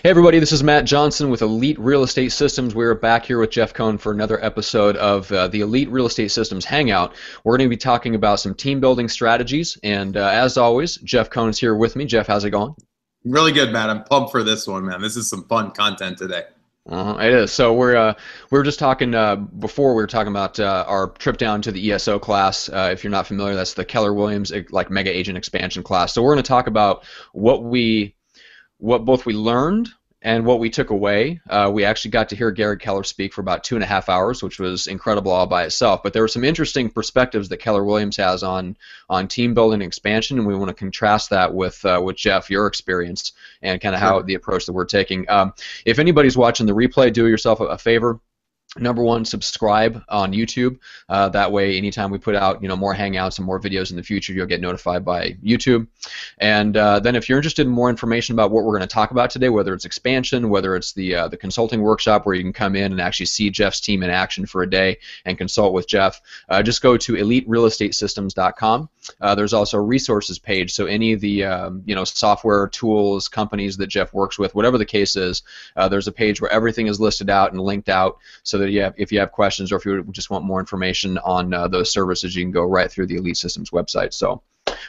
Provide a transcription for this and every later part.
Hey, everybody, this is Matt Johnson with Elite Real Estate Systems. We're back here with Jeff Cohn for another episode of uh, the Elite Real Estate Systems Hangout. We're going to be talking about some team building strategies. And uh, as always, Jeff Cohn is here with me. Jeff, how's it going? Really good, Matt. I'm pumped for this one, man. This is some fun content today. Uh, it is. So we're uh, we were just talking uh, before. We were talking about uh, our trip down to the ESO class. Uh, if you're not familiar, that's the Keller Williams like mega agent expansion class. So we're going to talk about what we what both we learned and what we took away, uh, we actually got to hear Gary Keller speak for about two and a half hours, which was incredible all by itself. But there were some interesting perspectives that Keller Williams has on on team building and expansion, and we want to contrast that with uh, with Jeff, your experience, and kind of how the approach that we're taking. Um, if anybody's watching the replay, do yourself a, a favor number one subscribe on youtube. Uh, that way anytime we put out you know more hangouts and more videos in the future you'll get notified by youtube. And uh, then if you're interested in more information about what we're going to talk about today whether it's expansion whether it's the uh, the consulting workshop where you can come in and actually see jeff's team in action for a day and consult with jeff uh, just go to eliterealestatesystems.com uh, there's also a resources page so any of the um, you know software tools companies that jeff works with whatever the case is uh, there's a page where everything is listed out and linked out so that you have, if you have questions or if you just want more information on uh, those services, you can go right through the Elite Systems website. So,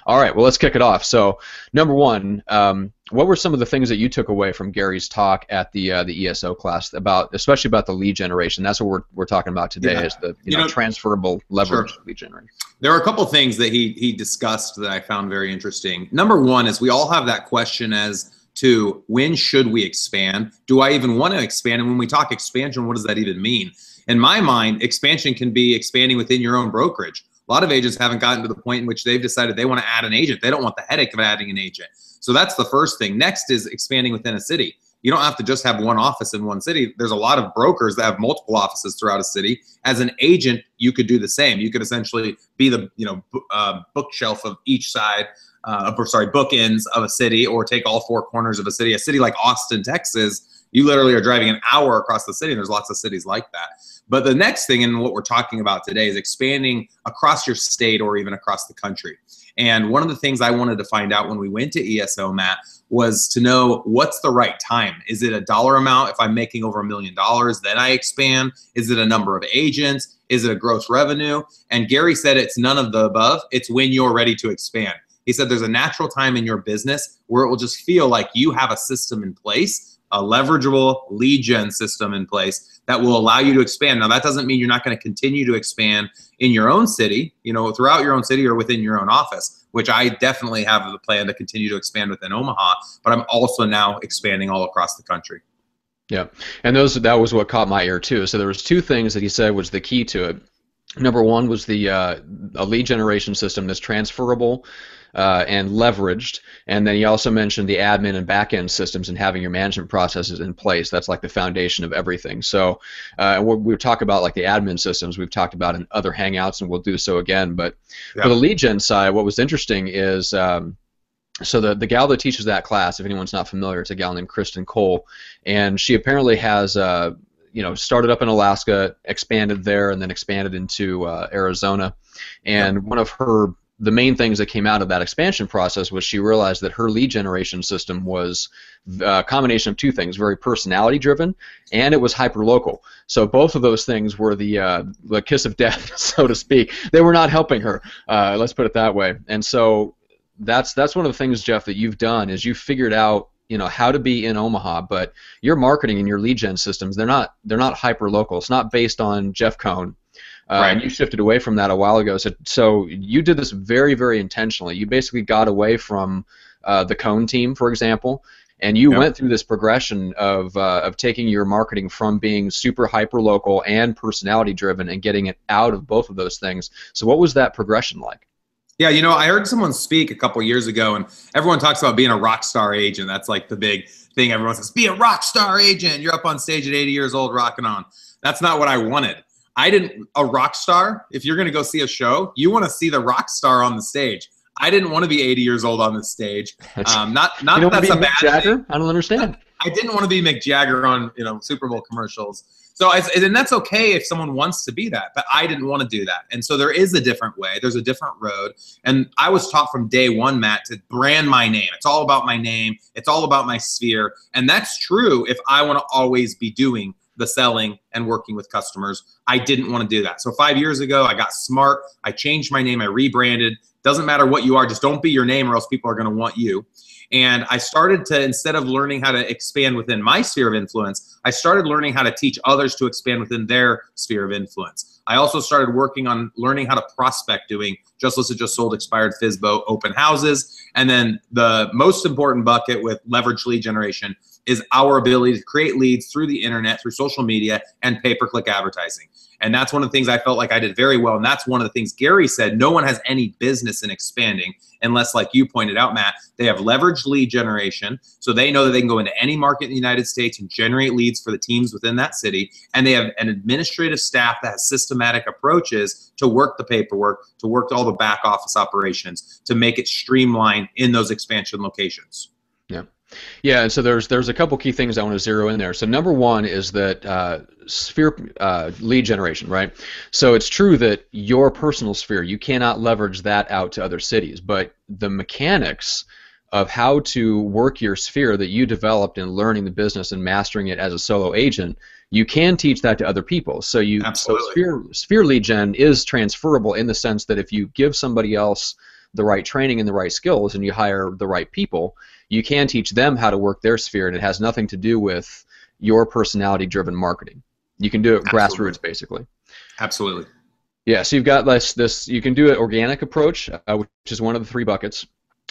all right, well, let's kick it off. So, number one, um, what were some of the things that you took away from Gary's talk at the uh, the ESO class about, especially about the lead generation? That's what we're, we're talking about today yeah. is the you, you know, know, transferable leverage sure. lead generation. There are a couple things that he he discussed that I found very interesting. Number one is we all have that question as to when should we expand? Do I even want to expand? And when we talk expansion, what does that even mean? In my mind, expansion can be expanding within your own brokerage. A lot of agents haven't gotten to the point in which they've decided they want to add an agent. They don't want the headache of adding an agent. So that's the first thing. Next is expanding within a city. You don't have to just have one office in one city. There's a lot of brokers that have multiple offices throughout a city. As an agent, you could do the same. You could essentially be the you know uh, bookshelf of each side uh, or sorry, bookends of a city or take all four corners of a city. A city like Austin, Texas, you literally are driving an hour across the city, and there's lots of cities like that. But the next thing, and what we're talking about today, is expanding across your state or even across the country. And one of the things I wanted to find out when we went to ESO, Matt, was to know what's the right time. Is it a dollar amount? If I'm making over a million dollars, then I expand. Is it a number of agents? Is it a gross revenue? And Gary said it's none of the above. It's when you're ready to expand. He said there's a natural time in your business where it will just feel like you have a system in place, a leverageable lead gen system in place that will allow you to expand. Now, that doesn't mean you're not going to continue to expand in your own city, you know, throughout your own city or within your own office, which I definitely have the plan to continue to expand within Omaha, but I'm also now expanding all across the country. Yeah, and those that was what caught my ear too. So there was two things that he said was the key to it. Number one was the uh, a lead generation system that's transferable uh, and leveraged. And then he also mentioned the admin and backend systems and having your management processes in place. That's like the foundation of everything. So uh, we we talk about like the admin systems we've talked about in other Hangouts, and we'll do so again. But yeah. for the lead gen side, what was interesting is. Um, so the, the gal that teaches that class, if anyone's not familiar, it's a gal named Kristen Cole, and she apparently has uh, you know started up in Alaska, expanded there, and then expanded into uh, Arizona. And one of her the main things that came out of that expansion process was she realized that her lead generation system was a combination of two things very personality driven and it was hyper local. So both of those things were the uh, the kiss of death so to speak. They were not helping her uh, let's put it that way. And so that's that's one of the things jeff that you've done is you've figured out you know how to be in Omaha, but your marketing and your lead gen systems they're not they're not hyper local. It's not based on Jeff Cohn uh, right. And you shifted away from that a while ago. So, so you did this very, very intentionally. You basically got away from uh, the Cohn team, for example, and you yep. went through this progression of, uh, of taking your marketing from being super hyper local and personality driven and getting it out of both of those things. So, what was that progression like? Yeah, you know, I heard someone speak a couple years ago, and everyone talks about being a rock star agent. That's like the big thing. Everyone says, "Be a rock star agent." You're up on stage at 80 years old, rocking on. That's not what I wanted. I didn't a rock star. If you're going to go see a show, you want to see the rock star on the stage. I didn't want to be 80 years old on the stage. Um, not not that's a bad Jagger? Thing. I don't understand. I didn't want to be Mick Jagger on you know Super Bowl commercials. So I, and that's okay if someone wants to be that, but I didn't want to do that. And so there is a different way. There's a different road. And I was taught from day one, Matt, to brand my name. It's all about my name. It's all about my sphere. And that's true if I want to always be doing the selling and working with customers. I didn't want to do that. So five years ago, I got smart. I changed my name. I rebranded. Doesn't matter what you are, just don't be your name or else people are going to want you. And I started to, instead of learning how to expand within my sphere of influence, I started learning how to teach others to expand within their sphere of influence. I also started working on learning how to prospect doing just listed, just sold, expired FSBO open houses. And then the most important bucket with leverage lead generation is our ability to create leads through the internet, through social media, and pay per click advertising. And that's one of the things I felt like I did very well. And that's one of the things Gary said no one has any business in expanding unless, like you pointed out, Matt, they have leveraged lead generation. So they know that they can go into any market in the United States and generate leads for the teams within that city. And they have an administrative staff that has systematic approaches to work the paperwork, to work all the back office operations, to make it streamlined in those expansion locations. Yeah. And so there's there's a couple key things I want to zero in there. So number one is that uh, sphere uh, lead generation, right? So it's true that your personal sphere you cannot leverage that out to other cities, but the mechanics of how to work your sphere that you developed in learning the business and mastering it as a solo agent, you can teach that to other people. So you Absolutely. so sphere sphere lead gen is transferable in the sense that if you give somebody else the right training and the right skills and you hire the right people you can teach them how to work their sphere, and it has nothing to do with your personality driven marketing. You can do it Absolutely. grassroots, basically. Absolutely. Yeah, so you've got this, this you can do an organic approach, uh, which is one of the three buckets.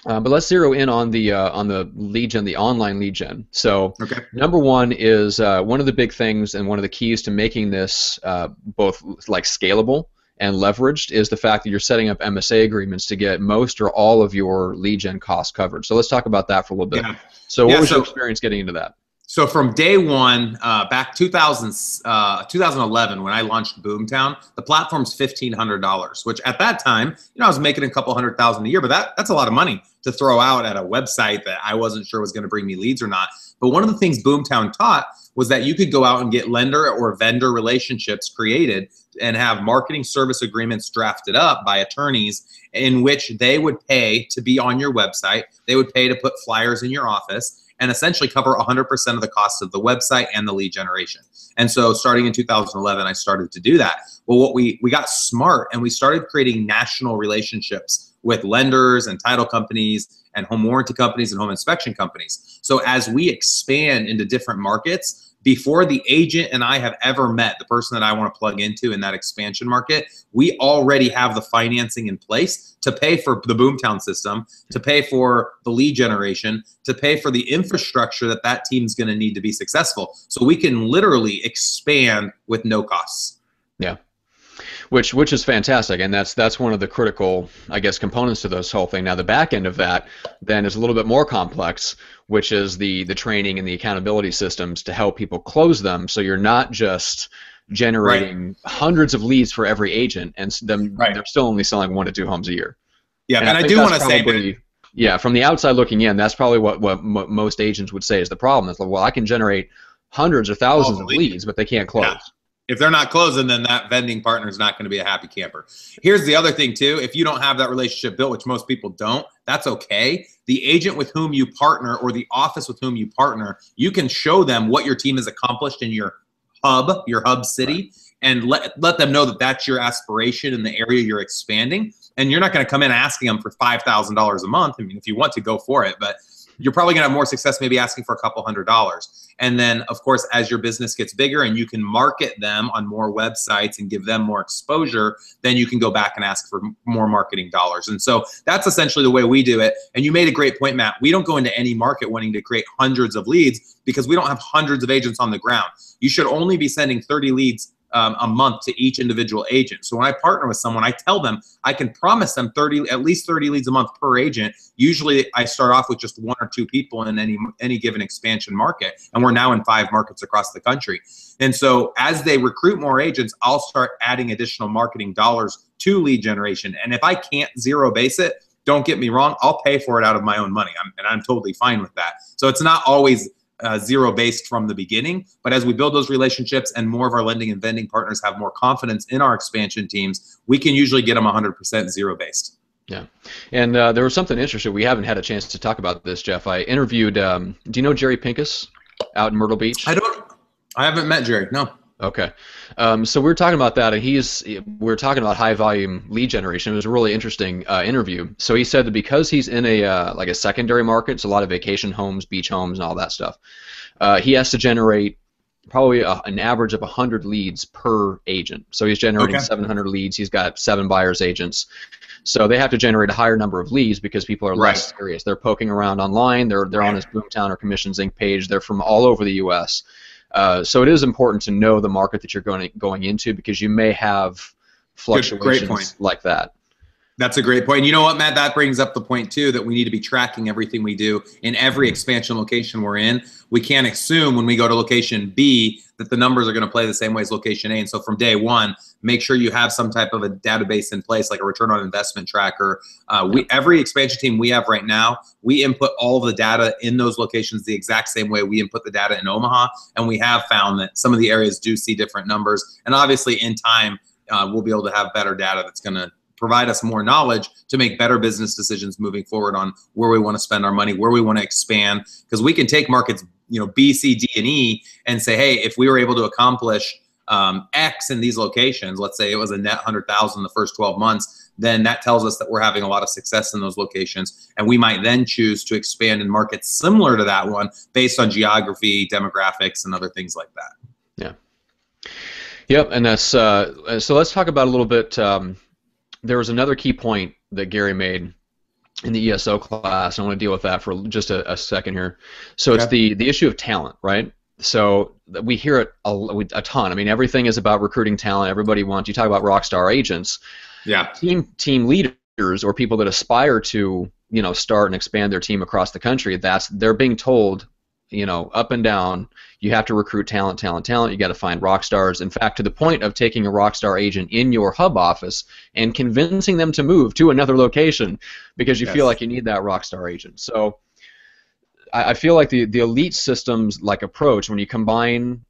Uh, but let's zero in on the uh, on the lead gen, the online lead gen. So okay. number one is uh, one of the big things and one of the keys to making this uh, both like scalable and leveraged is the fact that you're setting up MSA agreements to get most or all of your lead gen costs covered. So let's talk about that for a little bit. Yeah. So what yeah, was so, your experience getting into that? So from day one, uh, back 2000, uh, 2011, when I launched Boomtown, the platform's $1,500, which at that time, you know, I was making a couple hundred thousand a year, but that, that's a lot of money to throw out at a website that I wasn't sure was going to bring me leads or not. But one of the things Boomtown taught was that you could go out and get lender or vendor relationships created and have marketing service agreements drafted up by attorneys in which they would pay to be on your website. They would pay to put flyers in your office and essentially cover 100% of the cost of the website and the lead generation. And so starting in 2011, I started to do that. Well, what we, we got smart and we started creating national relationships with lenders and title companies and home warranty companies and home inspection companies. So as we expand into different markets, before the agent and I have ever met the person that I want to plug into in that expansion market, we already have the financing in place to pay for the Boomtown system, to pay for the lead generation, to pay for the infrastructure that that team's going to need to be successful. So we can literally expand with no costs. Yeah which which is fantastic, and that's that's one of the critical, I guess, components to this whole thing. Now, the back end of that then is a little bit more complex, which is the the training and the accountability systems to help people close them. So you're not just generating right. hundreds of leads for every agent, and them right. they're still only selling one to two homes a year. Yeah, and, and I, I do want to say. Yeah, from the outside looking in, that's probably what, what most agents would say is the problem. Is like, well, I can generate hundreds or thousands of leads, but they can't close. Yeah if they're not closing, then that vending partner is not going to be a happy camper. Here's the other thing, too. If you don't have that relationship built, which most people don't, that's okay. The agent with whom you partner or the office with whom you partner, you can show them what your team has accomplished in your hub, your hub city, and let, let them know that that's your aspiration in the area you're expanding. And you're not going to come in asking them for $5,000 a month. I mean, if you want to, go for it. But you're probably going to have more success maybe asking for a couple hundred dollars. And then, of course, as your business gets bigger and you can market them on more websites and give them more exposure, then you can go back and ask for more marketing dollars. And so that's essentially the way we do it. And you made a great point, Matt. We don't go into any market wanting to create hundreds of leads because we don't have hundreds of agents on the ground. You should only be sending 30 leads um, a month to each individual agent. So when I partner with someone, I tell them I can promise them 30, at least 30 leads a month per agent. Usually, I start off with just one or two people in any any given expansion market, and we're now in five markets across the country. And so as they recruit more agents, I'll start adding additional marketing dollars to lead generation. And if I can't zero base it, don't get me wrong, I'll pay for it out of my own money, I'm, and I'm totally fine with that. So it's not always uh, zero based from the beginning. But as we build those relationships and more of our lending and vending partners have more confidence in our expansion teams, we can usually get them 100% zero based. Yeah, and uh, there was something interesting. We haven't had a chance to talk about this, Jeff. I interviewed. Um, do you know Jerry Pincus out in Myrtle Beach? I don't. I haven't met Jerry. No. Okay, um, so we are talking about that, and he's we're talking about high volume lead generation. It was a really interesting uh, interview. So he said that because he's in a uh, like a secondary market, it's a lot of vacation homes, beach homes, and all that stuff. Uh, he has to generate probably a, an average of 100 leads per agent. So he's generating okay. 700 leads. He's got seven buyers agents. So they have to generate a higher number of leads because people are right. less serious. They're poking around online. They're they're on his Boomtown or Commissions Inc. page. They're from all over the U.S. Uh, so it is important to know the market that you're going going into because you may have fluctuations like that. That's a great point. You know what, Matt? That brings up the point too that we need to be tracking everything we do in every expansion location we're in. We can't assume when we go to location B that the numbers are going to play the same way as location A. And so from day one, make sure you have some type of a database in place, like a return on investment tracker. Uh, we every expansion team we have right now, we input all the data in those locations the exact same way we input the data in Omaha, and we have found that some of the areas do see different numbers. And obviously, in time, uh, we'll be able to have better data that's going to provide us more knowledge to make better business decisions moving forward on where we want to spend our money, where we want to expand. Because we can take markets, you know, B, C, D, and E, and say, hey, if we were able to accomplish um, X in these locations, let's say it was a net 100,000 the first 12 months, then that tells us that we're having a lot of success in those locations. And we might then choose to expand in markets similar to that one based on geography, demographics, and other things like that. Yeah. Yep. And that's uh, so let's talk about a little bit. Um, there was another key point that Gary made in the ESO class. I want to deal with that for just a, a second here. So it's the the issue of talent, right? So we hear it a, a, ton. I mean, everything is about recruiting talent. Everybody wants. You talk about rock star agents. Yeah. Team team leaders or people that aspire to you know start and expand their team across the country. That's they're being told you know, up and down. You have to recruit talent, talent, talent. You got to find rock stars. In fact, to the point of taking a rock star agent in your hub office and convincing them to move to another location because you yes. feel like you need that rock star agent. So I, I feel like the the elite systems like approach when you combine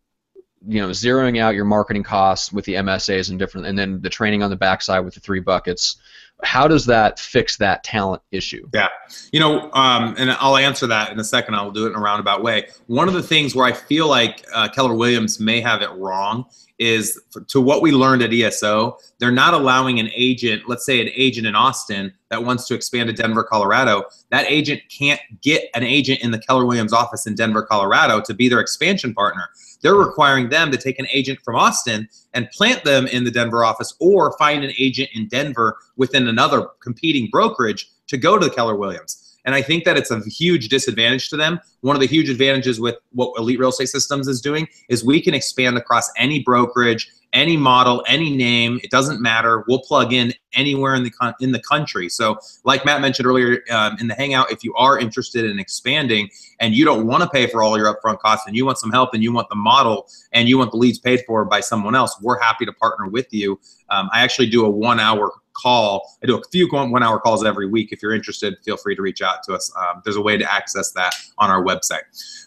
you know zeroing out your marketing costs with the MSAs and different and then the training on the backside with the three buckets how does that fix that talent issue? Yeah, you know, um, and I'll answer that in a second. I'll do it in a roundabout way. One of the things where I feel like uh, Keller Williams may have it wrong is to what we learned at ESO, they're not allowing an agent, let's say an agent in Austin that wants to expand to Denver, Colorado, that agent can't get an agent in the Keller Williams office in Denver, Colorado to be their expansion partner. They're requiring them to take an agent from Austin and plant them in the Denver office or find an agent in Denver within another competing brokerage to go to Keller Williams. And I think that it's a huge disadvantage to them. One of the huge advantages with what Elite Real Estate Systems is doing is we can expand across any brokerage, any model, any name. It doesn't matter. We'll plug in anywhere in the con- in the country. So, like Matt mentioned earlier um, in the Hangout, if you are interested in expanding and you don't want to pay for all your upfront costs and you want some help and you want the model and you want the leads paid for by someone else, we're happy to partner with you. Um, I actually do a one hour call. I do a few one hour calls every week. If you're interested, feel free to reach out to us. Um, there's a way to access that on our website.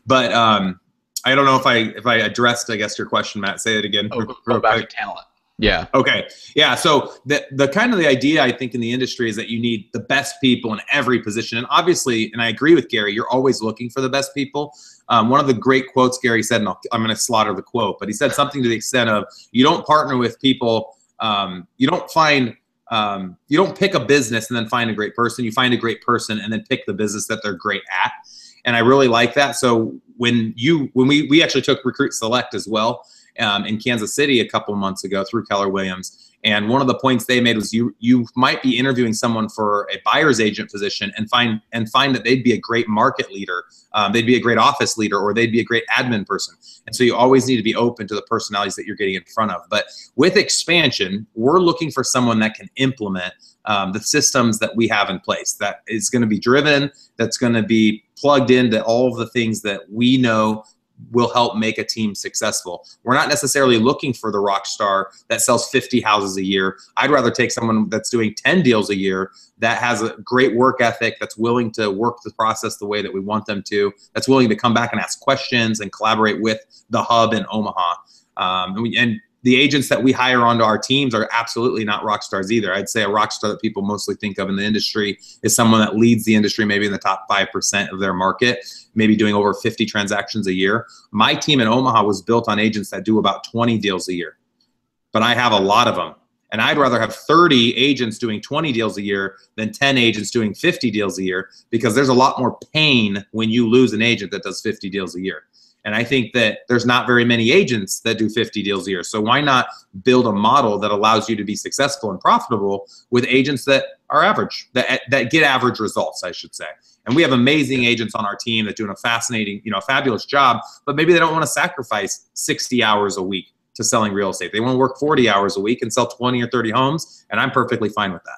But um, I don't know if I if I addressed I guess your question, Matt. Say it again. Oh, go back to talent. Yeah. Okay. Yeah. So the the kind of the idea I think in the industry is that you need the best people in every position, and obviously, and I agree with Gary. You're always looking for the best people. Um, one of the great quotes Gary said, and i am going to slaughter the quote, but he said something to the extent of, "You don't partner with people. Um, you don't find um, you don't pick a business and then find a great person. You find a great person and then pick the business that they're great at. And I really like that. So when you when we we actually took Recruit Select as well um, in Kansas City a couple months ago through Keller Williams. And one of the points they made was you you might be interviewing someone for a buyer's agent position and find and find that they'd be a great market leader, um, they'd be a great office leader, or they'd be a great admin person. And so you always need to be open to the personalities that you're getting in front of. But with expansion, we're looking for someone that can implement um, the systems that we have in place. That is going to be driven. That's going to be plugged into all of the things that we know will help make a team successful. We're not necessarily looking for the rock star that sells 50 houses a year. I'd rather take someone that's doing 10 deals a year that has a great work ethic, that's willing to work the process the way that we want them to, that's willing to come back and ask questions and collaborate with the hub in Omaha. Um, and, we, and the agents that we hire onto our teams are absolutely not rock stars either. I'd say a rock star that people mostly think of in the industry is someone that leads the industry maybe in the top 5% of their market, maybe doing over 50 transactions a year. My team in Omaha was built on agents that do about 20 deals a year, but I have a lot of them. And I'd rather have 30 agents doing 20 deals a year than 10 agents doing 50 deals a year because there's a lot more pain when you lose an agent that does 50 deals a year. And I think that there's not very many agents that do 50 deals a year. So why not build a model that allows you to be successful and profitable with agents that are average, that, that get average results, I should say. And we have amazing agents on our team that doing a fascinating, you know, fabulous job, but maybe they don't want to sacrifice 60 hours a week to selling real estate. They want to work 40 hours a week and sell 20 or 30 homes, and I'm perfectly fine with that.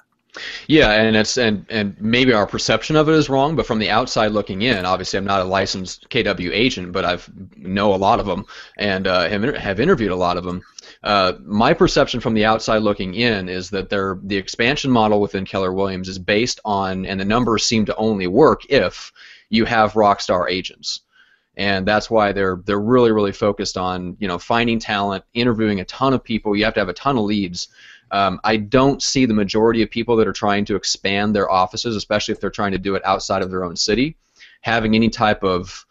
Yeah, and it's and and maybe our perception of it is wrong, but from the outside looking in, obviously I'm not a licensed KW agent, but I've know a lot of them and uh, have, have interviewed a lot of them. Uh, my perception from the outside looking in is that they're, the expansion model within Keller Williams is based on, and the numbers seem to only work if you have rockstar agents and that's why they're they're really really focused on you know finding talent, interviewing a ton of people. You have to have a ton of leads um, I don't see the majority of people that are trying to expand their offices, especially if they're trying to do it outside of their own city, having any type of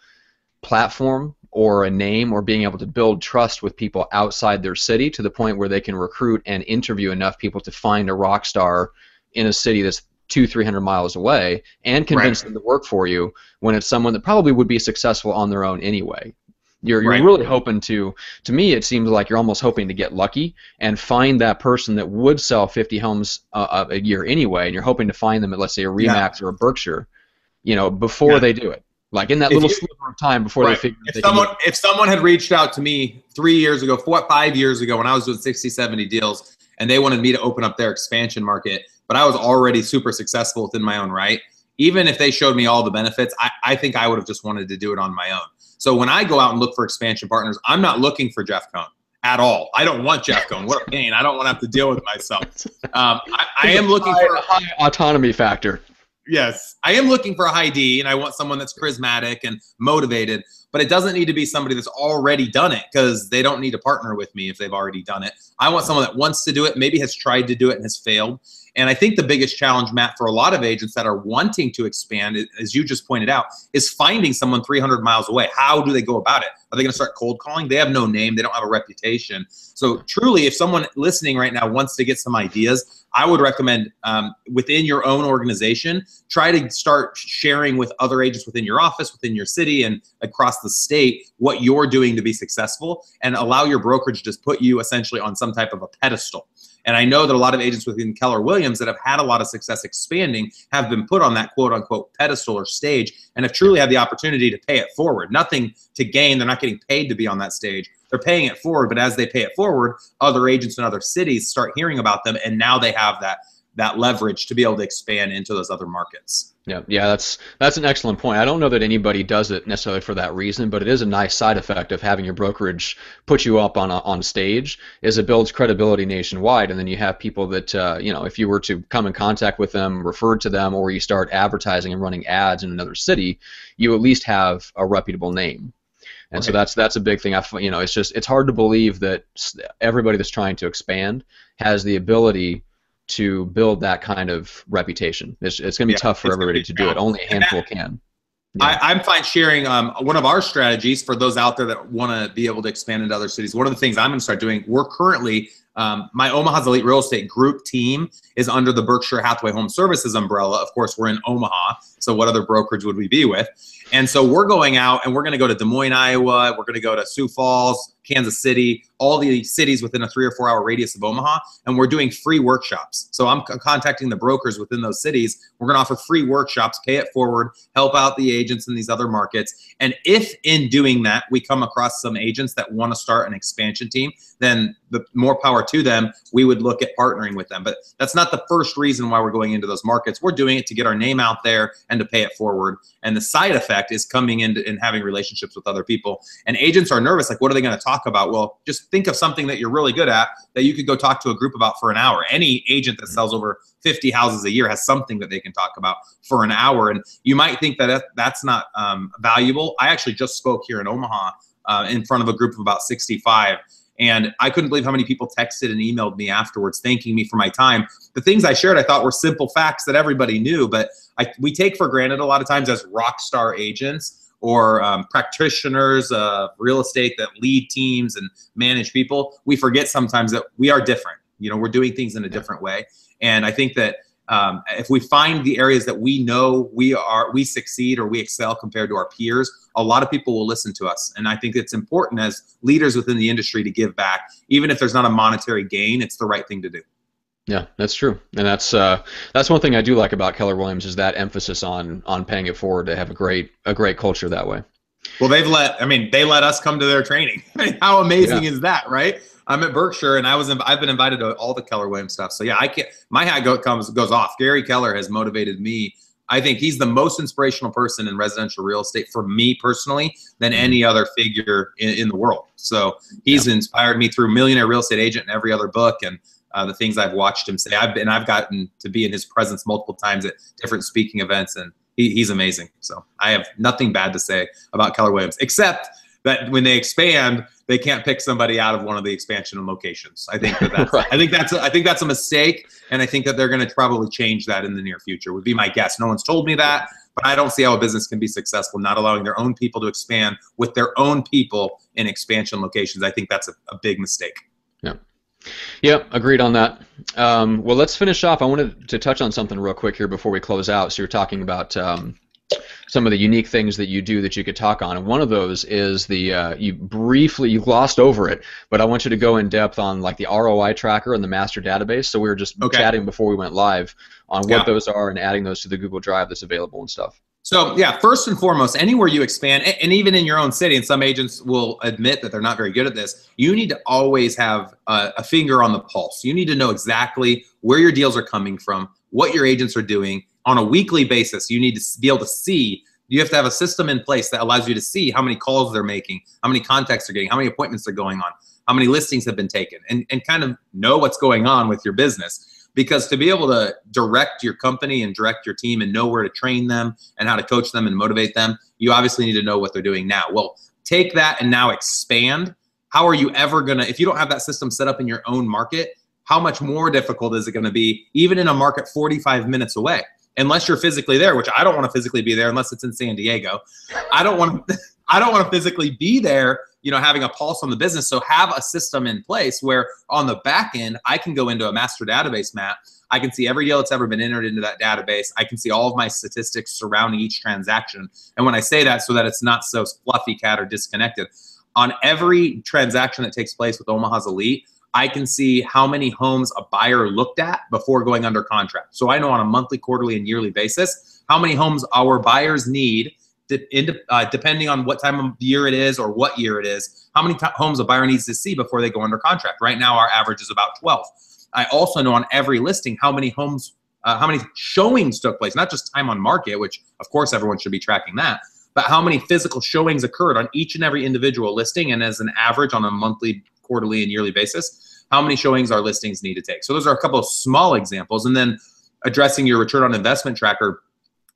platform or a name or being able to build trust with people outside their city to the point where they can recruit and interview enough people to find a rock star in a city that's two, three hundred miles away and convince right. them to work for you when it's someone that probably would be successful on their own anyway. You're, you're right. really hoping to, to me, it seems like you're almost hoping to get lucky and find that person that would sell 50 homes uh, a year anyway, and you're hoping to find them at, let's say, a Remax yeah. or a Berkshire, you know, before yeah. they do it. Like in that if little you, sliver of time before right. they figure if someone if someone had reached out to me three years ago, four five years ago when I was doing 60, 70 deals, and they wanted me to open up their expansion market, but I was already super successful within my own right. Even if they showed me all the benefits, I, I think I would have just wanted to do it on my own. So when I go out and look for expansion partners, I'm not looking for Jeff Cohn at all. I don't want Jeff Cohn. What a pain. I don't want to have to deal with myself. Um, I, I, am looking for a high autonomy factor. Yes, I am looking for a high D, and I want someone that's charismatic and motivated. But it doesn't need to be somebody that's already done it because they don't need to partner with me if they've already done it. I want someone that wants to do it, maybe has tried to do it and has failed, and I think the biggest challenge, Matt, for a lot of agents that are wanting to expand, as you just pointed out, is finding someone 300 miles away. How do they go about it? Are they going to start cold calling? They have no name, they don't have a reputation. So, truly, if someone listening right now wants to get some ideas, I would recommend um, within your own organization, try to start sharing with other agents within your office, within your city, and across the state what you're doing to be successful and allow your brokerage to just put you essentially on some type of a pedestal. And I know that a lot of agents within Keller Williams that have had a lot of success expanding have been put on that quote unquote pedestal or stage and have truly had the opportunity to pay it forward. Nothing to gain. They're not getting paid to be on that stage. They're paying it forward. But as they pay it forward, other agents in other cities start hearing about them. And now they have that that leverage to be able to expand into those other markets. Yeah, yeah, that's that's an excellent point. I don't know that anybody does it necessarily for that reason, but it is a nice side effect of having your brokerage put you up on a, on stage. Is it builds credibility nationwide, and then you have people that uh, you know, if you were to come in contact with them, referred to them, or you start advertising and running ads in another city, you at least have a reputable name. And right. so that's that's a big thing. I you know, it's just it's hard to believe that everybody that's trying to expand has the ability to build that kind of reputation. It's, it's going to be yeah, tough for everybody to do it. Only a handful that, can. Yeah. I, am fine sharing um, one of our strategies for those out there that want to be able to expand into other cities. One of the things I'm going to start doing, we're currently, um, my Omaha's Elite Real Estate Group team is under the Berkshire Hathaway Home Services umbrella. Of course, we're in Omaha, so what other brokerage would we be with? And so we're going out and we're going to go to Des Moines, Iowa. We're going to go to Sioux Falls, Kansas City, all the cities within a three or four hour radius of Omaha, and we're doing free workshops. So I'm contacting the brokers within those cities. We're going to offer free workshops, pay it forward, help out the agents in these other markets. And if in doing that we come across some agents that want to start an expansion team, then the more power to them. We would look at partnering with them. But that's not the first reason why we're going into those markets. We're doing it to get our name out there and to pay it forward. And the side effect is coming in and having relationships with other people. And agents are nervous, like, what are they going to talk about? Well, just think of something that you're really good at that you could go talk to a group about for an hour. Any agent that sells over 50 houses a year has something that they can talk about for an hour. And you might think that that's not um, valuable. I actually just spoke here in Omaha uh, in front of a group of about 65 and I couldn't believe how many people texted and emailed me afterwards thanking me for my time. The things I shared I thought were simple facts that everybody knew, but I, we take for granted a lot of times as rock star agents or um, practitioners of real estate that lead teams and manage people. We forget sometimes that we are different. You know, we're doing things in a different way. And I think that um, if we find the areas that we know we are we succeed or we excel compared to our peers a lot of people will listen to us and i think it's important as leaders within the industry to give back even if there's not a monetary gain it's the right thing to do yeah, that's true, and that's uh, that's one thing I do like about Keller Williams is that emphasis on on paying it forward to have a great a great culture that way. Well, they've let I mean they let us come to their training. How amazing yeah. is that, right? I'm at Berkshire and I was I've been invited to all the Keller Williams stuff. So yeah, I can't my hat go, comes goes off. Gary Keller has motivated me. I think he's the most inspirational person in residential real estate for me personally than any other figure in, in the world. So he's yeah. inspired me through Millionaire Real Estate Agent and every other book and uh, the things I've watched him say. I've been I've gotten to be in his presence multiple times at different speaking events and he, he's amazing. So I have nothing bad to say about Keller Williams except that when they expand, they can't pick somebody out of one of the expansion locations. I think that that's, right. I think that's a, I think that's a mistake, and I think that they're going to probably change that in the near future. Would be my guess. No one's told me that, but I don't see how a business can be successful not allowing their own people to expand with their own people in expansion locations. I think that's a, a big mistake. Yeah. Yep, agreed on that. Um, well, let's finish off. I wanted to touch on something real quick here before we close out. So you're talking about um, some of the unique things that you do that you could talk on. And one of those is the uh, you briefly you glossed over it, but I want you to go in depth on like the ROI tracker and the master database. So we were just okay. chatting before we went live on what yeah. those are and adding those to the Google Drive that's available and stuff. So yeah, first and foremost, anywhere you expand, and even in your own city, and some agents will admit that they're not very good at this. You need to always have a, a finger on the pulse. You need to know exactly where your deals are coming from, what your agents are doing, on a weekly basis. You need to be able to see. You have to have a system in place that allows you to see how many calls they're making, how many contacts they're getting, how many appointments they're going on, how many listings have been taken, and, and kind of know what's going on with your business. Because to be able to direct your company and direct your team and know where to train them and how to coach them and motivate them, you obviously need to know what they're doing now. Well, take that and now expand. How are you ever going to, if you don't have that system set up in your own market, how much more difficult is it going to be, even in a market 45 minutes away? Unless you're physically there, which I don't want to physically be there unless it's in San Diego. I don't want to I don't want to physically be there, you know, having a pulse on the business. So have a system in place where on the back end, I can go into a master database map. I can see every deal that's ever been entered into that database. I can see all of my statistics surrounding each transaction. And when I say that, so that it's not so fluffy cat or disconnected, on every transaction that takes place with Omaha's Elite, I can see how many homes a buyer looked at before going under contract. So I know on a monthly, quarterly, and yearly basis how many homes our buyers need, uh, depending on what time of year it is or what year it is, how many homes a buyer needs to see before they go under contract. Right now, our average is about 12. I also know on every listing how many homes, uh, how many showings took place, not just time on market, which of course everyone should be tracking that, but how many physical showings occurred on each and every individual listing and as an average on a monthly quarterly and yearly basis, how many showings our listings need to take. So those are a couple of small examples. And then addressing your return on investment tracker,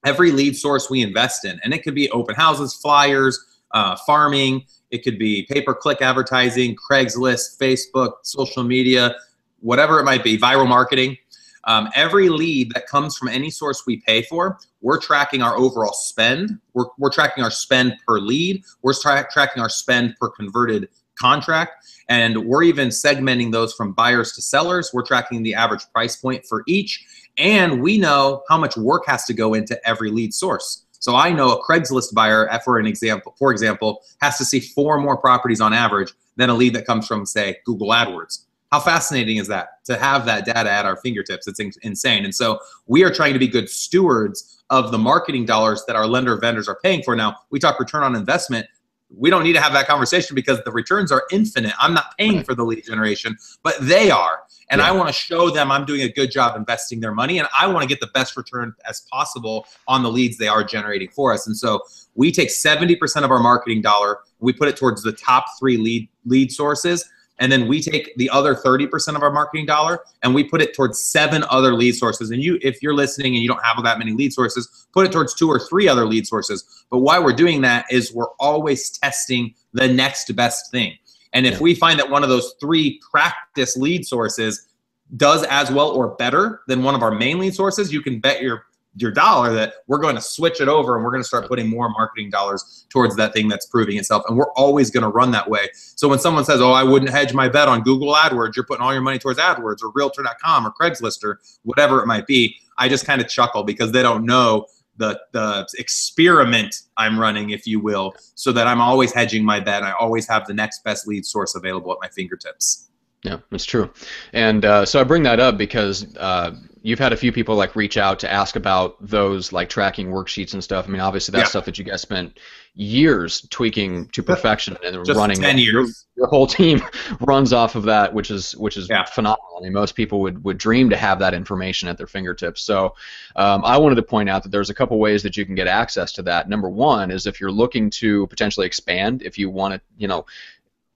every lead source we invest in, and it could be open houses, flyers, uh, farming, it could be pay per click advertising, Craigslist, Facebook, social media, whatever it might be, viral marketing. Um, every lead that comes from any source we pay for, we're tracking our overall spend. We're, we're tracking our spend per lead. We're tra- tracking our spend per converted contract. And we're even segmenting those from buyers to sellers. We're tracking the average price point for each. And we know how much work has to go into every lead source. So I know a Craigslist buyer, eh, for an example, for example, has to see four more properties on average than a lead that comes from, say, Google AdWords. How fascinating is that to have that data at our fingertips? It's insane. And so we are trying to be good stewards of the marketing dollars that our lender vendors are paying for. Now, we talk return on investment we don't need to have that conversation because the returns are infinite. I'm not paying for the lead generation, but they are. and Yeah. I want to show them I'm doing a good job investing their money, and I want to get the best return as possible on the leads they are generating for us. And so we take 70% of our marketing dollar, we put it towards the top three lead lead sources, and then we take the other 30% of our marketing dollar and we put it towards seven other lead sources. And you, if you're listening and you don't have that many lead sources, put it towards two or three other lead sources. But why we're doing that is we're always testing the next best thing. And if Yeah. we find that one of those three practice lead sources does as well or better than one of our main lead sources, you can bet your your dollar that we're going to switch it over and we're going to start putting more marketing dollars towards that thing that's proving itself. And we're always going to run that way. So when someone says, "Oh, I wouldn't hedge my bet on Google AdWords," you're putting all your money towards AdWords or Realtor.com or Craigslist or whatever it might be. I just kind of chuckle because they don't know the the experiment I'm running, if you will, so that I'm always hedging my bet. I always have the next best lead source available at my fingertips. Yeah, that's true. And uh, so I bring that up because uh, you've had a few people like reach out to ask about those like tracking worksheets and stuff. I mean, obviously that's Yeah. stuff that you guys spent years tweaking to perfection and Just running. ten years. Your whole team runs off of that, which is which is Yeah. phenomenal. I mean, most people would, would dream to have that information at their fingertips. So um, I wanted to point out that there's a couple ways that you can get access to that. Number one is if you're looking to potentially expand, if you want to, you know,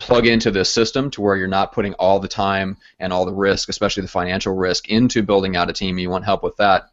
plug into this system to where you're not putting all the time and all the risk, especially the financial risk, into building out a team. You want help with that.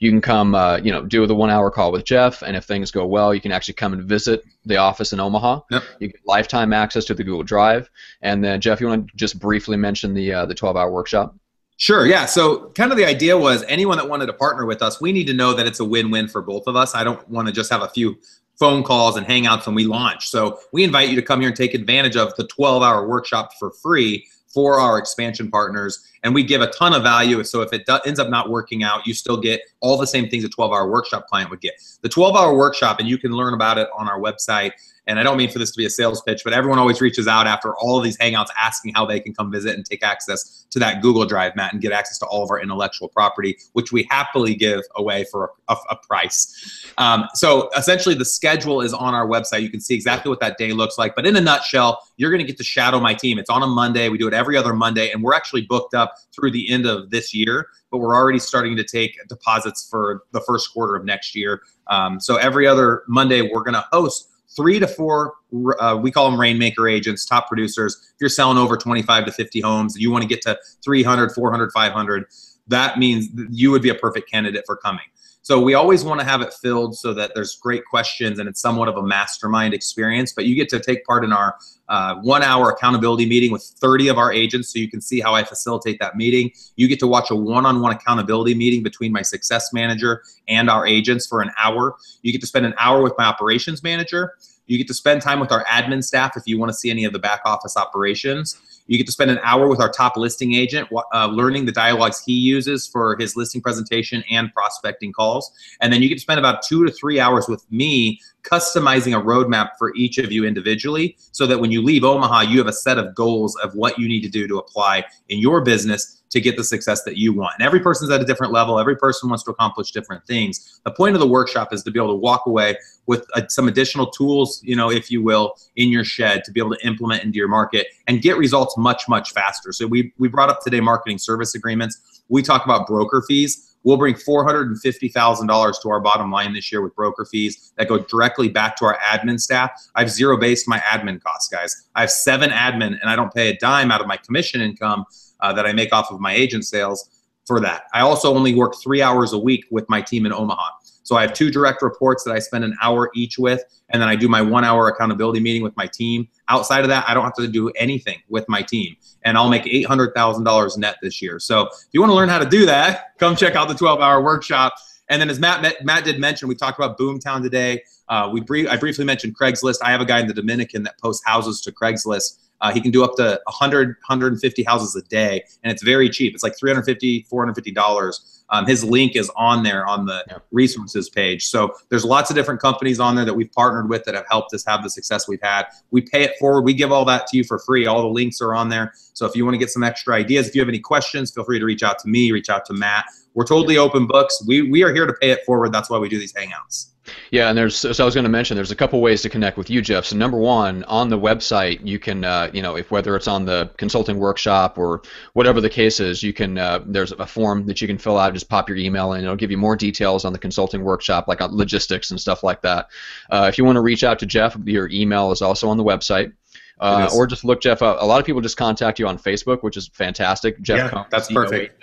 You can come, uh, you know, do the one-hour call with Jeff, and if things go well, you can actually come and visit the office in Omaha. Yep. You get lifetime access to the Google Drive. And then, Jeff, you want to just briefly mention the uh, the 12-hour workshop? Sure. Yeah. So, kind of the idea was anyone that wanted to partner with us, we need to know that it's a win win for both of us. I don't want to just have a few phone calls and hangouts when we launch. So, we invite you to come here and take advantage of the 12 hour workshop for free for our expansion partners. And we give a ton of value. So, if it do- ends up not working out, you still get all the same things a 12 hour workshop client would get. The 12 hour workshop, and you can learn about it on our website. And I don't mean for this to be a sales pitch, but everyone always reaches out after all of these hangouts asking how they can come visit and take access to that Google Drive, Matt, and get access to all of our intellectual property, which we happily give away for a, a price. Um, so essentially, the schedule is on our website. You can see exactly what that day looks like. But in a nutshell, you're going to get to shadow my team. It's on a Monday. We do it every other Monday, and we're actually booked up through the end of this year. But we're already starting to take deposits for the first quarter of next year. Um, so every other Monday, we're going to host three to four uh, we call them rainmaker agents top producers. If you're selling over 25 to 50 homes you want to get to 300 400 500 that means you would be a perfect candidate for coming so we always want to have it filled so that there's great questions and it's somewhat of a mastermind experience but you get to take part in our uh, one hour accountability meeting with 30 of our agents so you can see how i facilitate that meeting. You get to watch a one-on-one accountability meeting between my success manager and our agents for an hour. You get to spend an hour with my operations manager you get to spend time with our admin staff if you want to see any of the back office operations. You get to spend an hour with our top listing agent, uh, learning the dialogues he uses for his listing presentation and prospecting calls. And then you get to spend about two to three hours with me customizing a roadmap for each of you individually so that when you leave Omaha, you have a set of goals of what you need to do to apply in your business to get the success that you want. And every person's at a different level. Every person wants to accomplish different things. The point of the workshop is to be able to walk away with uh, some additional tools, you know, if you will, in your shed to be able to implement into your market and get results much, much faster. So we we brought up today marketing service agreements. We talk about broker fees. We'll bring $450,000 to our bottom line this year with broker fees that go directly back to our admin staff. I've zero based my admin costs, guys. I have seven admin and I don't pay a dime out of my commission income uh, that I make off of my agent sales for that. I also only work three hours a week with my team in Omaha. So I have two direct reports that I spend an hour each with, and then I do my one hour accountability meeting with my team. Outside of that, I don't have to do anything with my team, and I'll make $800,000 net this year. So if you want to learn how to do that, come check out the 12 hour workshop. And then as Matt, Matt did mention, we talked about Boomtown today. Uh, we brief, I briefly mentioned Craigslist. I have a guy in the Dominican that posts houses to Craigslist. Uh, he can do up to 100, 150 houses a day, and it's very cheap. It's like 350, 450 dollars. Um, his link is on there on the Yeah. resources page. So there's lots of different companies on there that we've partnered with that have helped us have the success we've had. We pay it forward. We give all that to you for free. All the links are on there. So if you want to get some extra ideas, if you have any questions, feel free to reach out to me, reach out to Matt. We're totally open books. We we are here to pay it forward. That's why we do these hangouts. Yeah, and there's so I was going to mention there's a couple ways to connect with you, Jeff. So number one, on the website, you can uh, you know if whether it's on the consulting workshop or whatever the case is, you can uh, there's a form that you can fill out. Just pop your email in. It'll give you more details on the consulting workshop, like on logistics and stuff like that. Uh, if you want to reach out to Jeff, your email is also on the website. Uh, or just look Jeff up. A lot of people just contact you on Facebook, which is fantastic. Jeff yeah, Combs, that's perfect.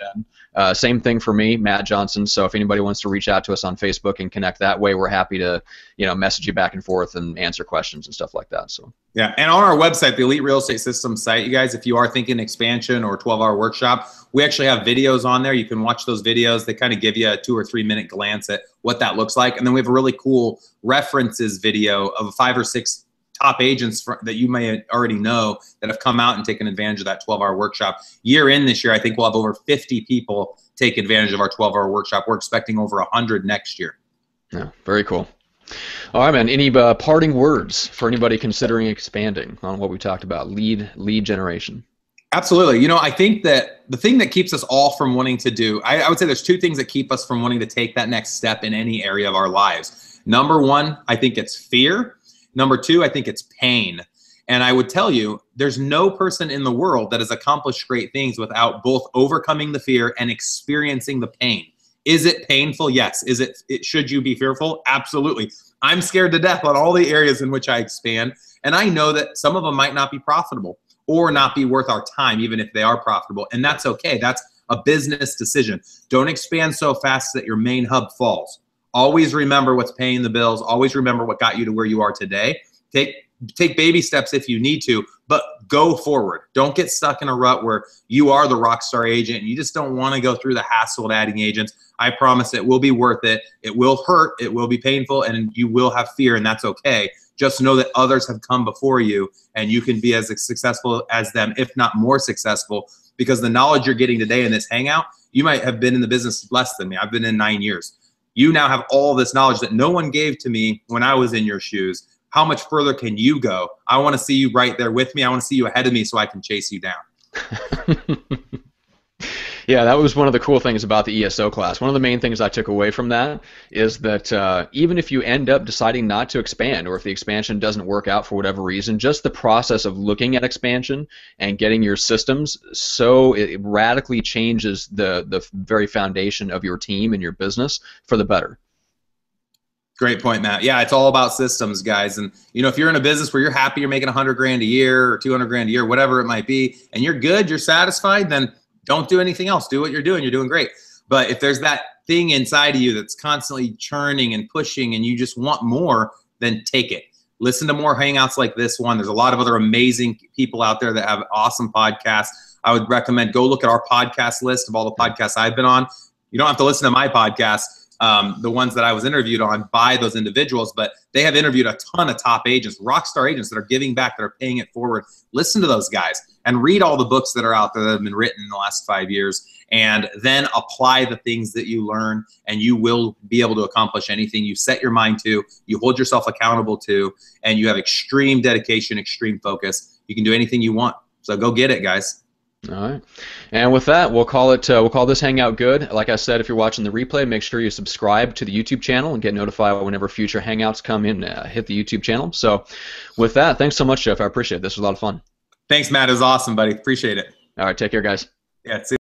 Uh, same thing for me, Matt Johnson. So if anybody wants to reach out to us on Facebook and connect that way, we're happy to, you know, message you back and forth and answer questions and stuff like that. So yeah, and on our website, the Elite Real Estate Systems site, you guys, if you are thinking expansion or 12-hour workshop, we actually have videos on there. You can watch those videos. They kind of give you a two or three minute glance at what that looks like, and then we have a really cool references video of a five or six top agents for, that you may already know that have come out and taken advantage of that 12 hour workshop. Year in this year, I think we'll have over 50 people take advantage of our 12 hour workshop. We're expecting over 100 next year. Yeah, very cool. All right, man. Any uh, parting words for anybody considering expanding on what we talked about, lead lead generation? Absolutely. You know, I think that the thing that keeps us all from wanting to do, I, I would say there's two things that keep us from wanting to take that next step in any area of our lives. Number one, I think it's fear. Number two, I think it's pain. And I would tell you, there's no person in the world that has accomplished great things without both overcoming the fear and experiencing the pain. Is it painful? Yes. Is it, it should you be fearful? Absolutely. I'm scared to death on all the areas in which I expand. And I know that some of them might not be profitable or not be worth our time, even if they are profitable. And that's okay. That's a business decision. Don't expand so fast that your main hub falls. Always remember what's paying the bills. Always remember what got you to where you are today. Take take baby steps if you need to, but go forward. Don't get stuck in a rut where you are the rock star agent and you just don't want to go through the hassle of adding agents. I promise it will be worth it. It will hurt, it will be painful, and you will have fear, and that's okay. Just know that others have come before you and you can be as successful as them, if not more successful, because the knowledge you're getting today in this hangout, you might have been in the business less than me. I've been in nine years you now have all this knowledge that no one gave to me when I was in your shoes. How much further can you go? I want to see you right there with me. I want to see you ahead of me so I can chase you down. Yeah, that was one of the cool things about the ESO class. One of the main things I took away from that is that uh, even if you end up deciding not to expand, or if the expansion doesn't work out for whatever reason, just the process of looking at expansion and getting your systems so it radically changes the the very foundation of your team and your business for the better. Great point, Matt. Yeah, it's all about systems, guys. And you know, if you're in a business where you're happy, you're making 100 grand a year or 200 grand a year, whatever it might be, and you're good, you're satisfied, then don't do anything else. Do what you're doing. You're doing great. But if there's that thing inside of you that's constantly churning and pushing and you just want more, then take it. Listen to more hangouts like this one. There's a lot of other amazing people out there that have awesome podcasts. I would recommend go look at our podcast list of all the podcasts I've been on. You don't have to listen to my podcast um, the ones that I was interviewed on by those individuals, but they have interviewed a ton of top agents, rock star agents that are giving back, that are paying it forward. Listen to those guys and read all the books that are out there that have been written in the last five years and then apply the things that you learn and you will be able to accomplish anything you set your mind to you hold yourself accountable to and you have extreme dedication extreme focus you can do anything you want so go get it guys all right, and with that, we'll call it. Uh, we'll call this hangout good. Like I said, if you're watching the replay, make sure you subscribe to the YouTube channel and get notified whenever future hangouts come in. Uh, hit the YouTube channel. So, with that, thanks so much, Jeff. I appreciate it. This was a lot of fun. Thanks, Matt. It was awesome, buddy. Appreciate it. All right, take care, guys. Yeah. See